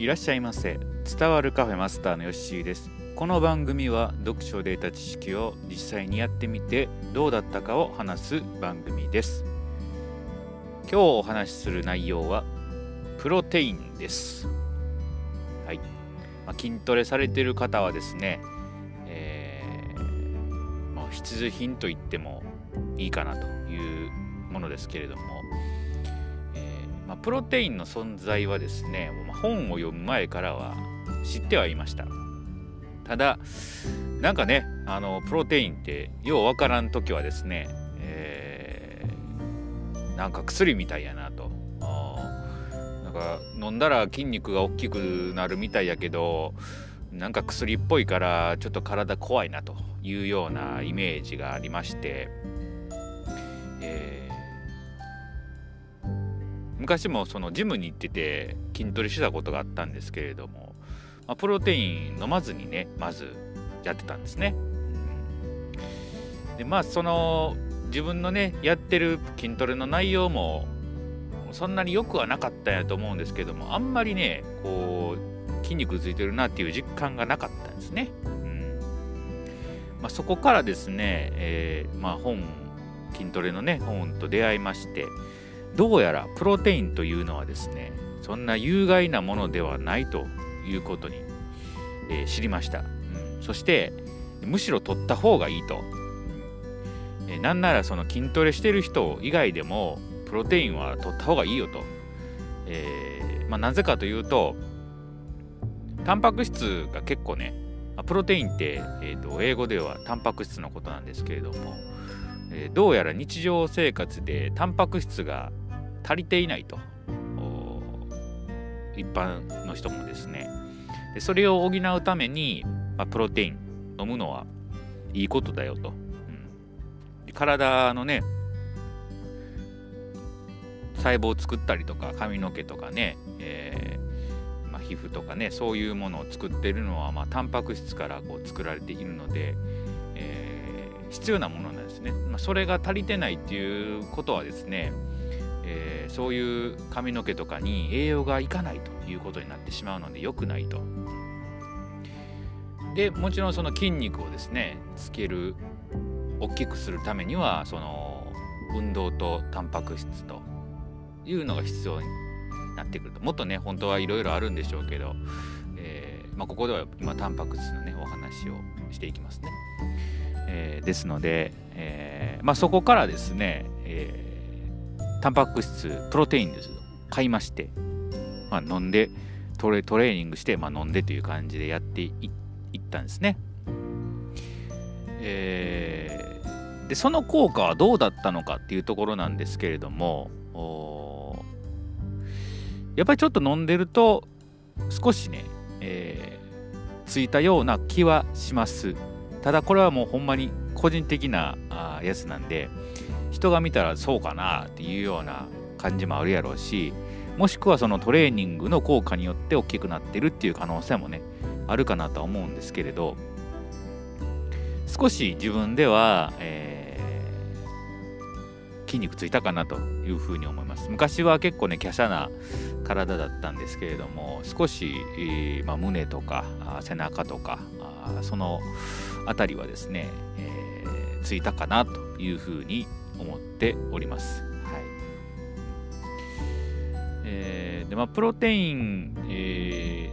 いらっしゃいませ。伝わるカフェマスターのヨッシーです。この番組は読書データ知識を実際にやってみてどうだったかを話す番組です。今日お話しする内容はプロテインです。はい、まあ、筋トレされている方はですね、えーまあ、必需品と言ってもいいかなというものですけれどもまあ、プロテインの存在はですね、ま、本を読む前からは知ってはいました。ただなんかねあのプロテインってようわからん時はですね、えー、なんか薬みたいやなと。なんか飲んだら筋肉が大きくなるみたいやけどなんか薬っぽいからちょっと体怖いなというようなイメージがありまして、昔もそのジムに行ってて筋トレしてたことがあったんですけれども、まあ、プロテイン飲まずにねまずやってたんですね。でまあその自分のねやってる筋トレの内容もそんなに良くはなかったんやと思うんですけどもあんまりねこう筋肉ついてるなっていう実感がなかったんですね。まあ、そこからですね、えー、まあ、本筋トレのね本と出会いましてどうやらプロテインというのはですねそんな有害なものではないということに、えー、知りました、うん、そしてむしろ取った方がいいと、えー、なんならその筋トレしてる人以外でもプロテインは取った方がいいよと、えー、まあ、なぜかというとタンパク質が結構ねプロテインって、えーと英語ではタンパク質のことなんですけれども、えー、どうやら日常生活でタンパク質が足りていないと。一般の人もですね。でそれを補うために、まあ、プロテイン飲むのはいいことだよと、うん、体のね細胞を作ったりとか髪の毛とかね、えー、まあ、皮膚とかねそういうものを作ってるのは、まあ、タンパク質からこう作られているので、えー、必要なものなんですね、まあ、それが足りてないっていうことはですねえー、そういう髪の毛とかに栄養がいかないということになってしまうので良くないと。でもちろんその筋肉をですねつける大きくするためにはその運動とタンパク質というのが必要になってくるともっとね本当はいろいろあるんでしょうけど、えー、まあ、ここでは今タンパク質のねお話をしていきますね。えー、ですので、えまあ、そこからですね、えタンパク質プロテインです買いまして、まあ、飲んでトレトレーニングして、まあ、飲んでという感じでやっていったんですね。えー、でその効果はどうだったのかっていうところなんですけれどもやっぱりちょっと飲んでると少しね、えー、ついたような気はしますただこれはもうほんまに個人的なやつなんで人が見たらそうかなっていうような感じもあるやろうしもしくはそのトレーニングの効果によって大きくなってるっていう可能性もねあるかなとは思うんですけれど少し自分では、えー、筋肉ついたかなというふうに思います。昔は結構ね華奢な体だったんですけれども少し、えー、まあ、胸とか背中とかその辺りはですね、えー、ついたかなというふうに思っております。はいえー、でまあ、プロテイン、え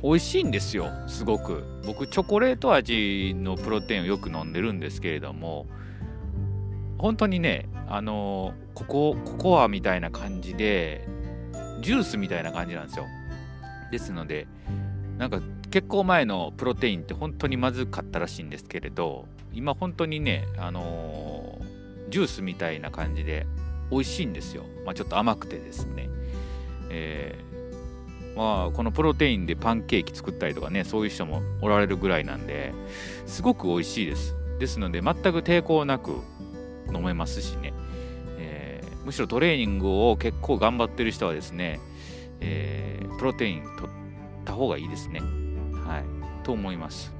ー、美味しいんですよ、すごく。僕、チョコレート味のプロテインをよく飲んでるんですけれども、本当にね、あのここ、ココアみたいな感じで、ジュースみたいな感じなんですよ。ですので、なんか結構前のプロテインって本当にまずかったらしいんですけれど、今本当にね、あのージュースみたいな感じで美味しいんですよ。まあ、ちょっと甘くてですね。えー、まあ、このプロテインでパンケーキ作ったりとかね、そういう人もおられるぐらいなんで、すごく美味しいです。ですので、全く抵抗なく飲めますしね。えー、むしろトレーニングを結構頑張ってる人はですね、えー、プロテイン取った方がいいですね。はい。と思います。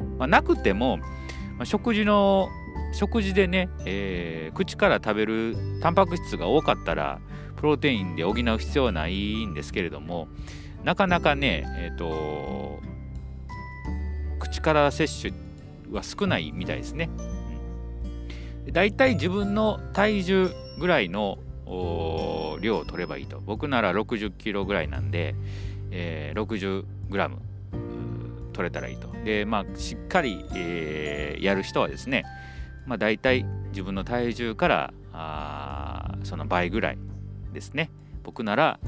うんまあ、なくても、まあ、食事の食事でね、えー、口から食べるタンパク質が多かったらプロテインで補う必要はないんですけれどもなかなかねえ、ー、と口から摂取は少ないみたいですね。だいたい自分の体重ぐらいの量を取ればいいと。僕なら60キロぐらいなんで、えー、60グラム取れたらいいと。で、まあ、しっかり、えー、やる人はですね、まあ、大体自分の体重からあその倍ぐらいですね。僕なら、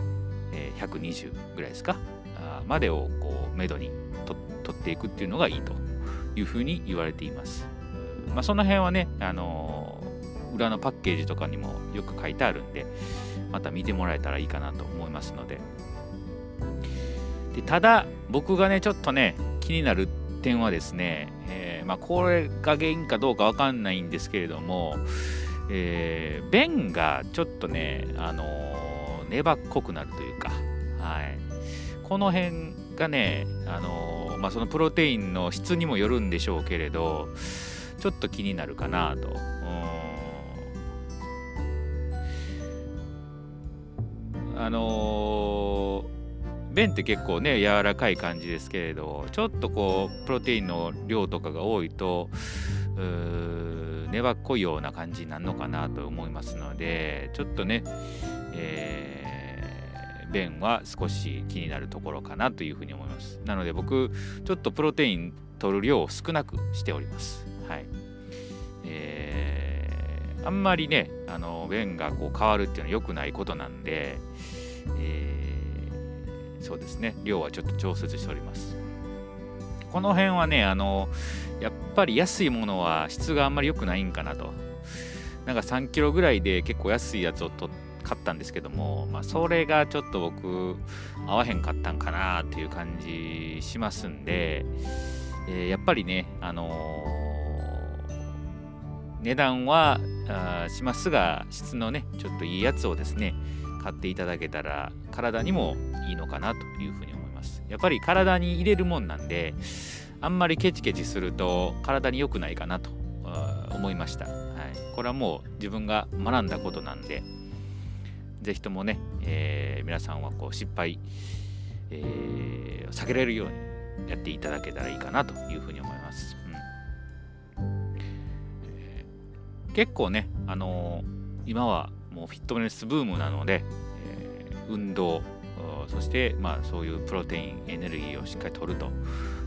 えー、120ぐらいですか。あまでをこう、めどにと取っていくっていうのがいいというふうに言われています。まあ、その辺はね、あのー、裏のパッケージとかにもよく書いてあるんで、また見てもらえたらいいかなと思いますので。でただ、僕がね、ちょっとね、気になる点はですね、え、まあ、これが原因かどうかわかんないんですけれども、えー、便がちょっとね、あの、粘っこくなるというか、はい。この辺がね、あのまあ、そのプロテインの質にもよるんでしょうけれど、ちょっと気になるかなと。あの、便って結構ね柔らかい感じですけれどちょっとこうプロテインの量とかが多いと粘っこいような感じになるのかなと思いますのでちょっとね、えー便は少し気になるところかなというふうに思います。なので僕、ちょっとプロテイン取る量を少なくしております。はい。えー、あんまりね、あの、便がこう変わるっていうのは良くないことなんで、えー、そうですね、量はちょっと調節しております。この辺はね、あの、やっぱり安いものは質があんまり良くないんかなと。なんか3キロぐらいで結構安いやつを取って、買ったんですけども、まあ、それがちょっと僕合わへんかったんかなっていう感じしますんで、えー、やっぱりね、あのー、値段はしますが質のねちょっといいやつをですね買っていただけたら体にもいいのかなというふうに思います。やっぱり体に入れるもんなんであんまりケチケチすると体に良くないかなと思いました、はい、これはもう自分が学んだことなんでぜひともね、えー、皆さんはこう失敗、えー、避けられるようにやっていただけたらいいかなというふうに思います。うん。えー、結構ね、あのー、今はもうフィットネスブームなので、えー、運動、そして、まあ、そういうプロテイン、エネルギーをしっかりとると、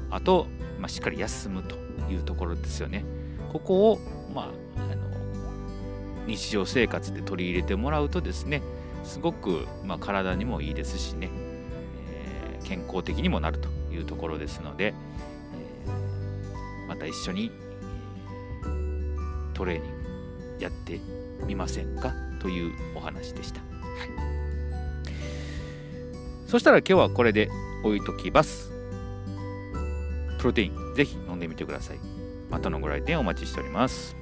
あと、まあ、しっかり休むというところですよね。ここを、まあ、あの日常生活で取り入れてもらうとですね、すごく、まあ、体にもいいですしね、えー、健康的にもなるというところですので、えー、また一緒にトレーニングやってみませんか？というお話でした。はい、そしたら今日はこれで置いときます。プロテイン、ぜひ飲んでみてください。またのご来店お待ちしております。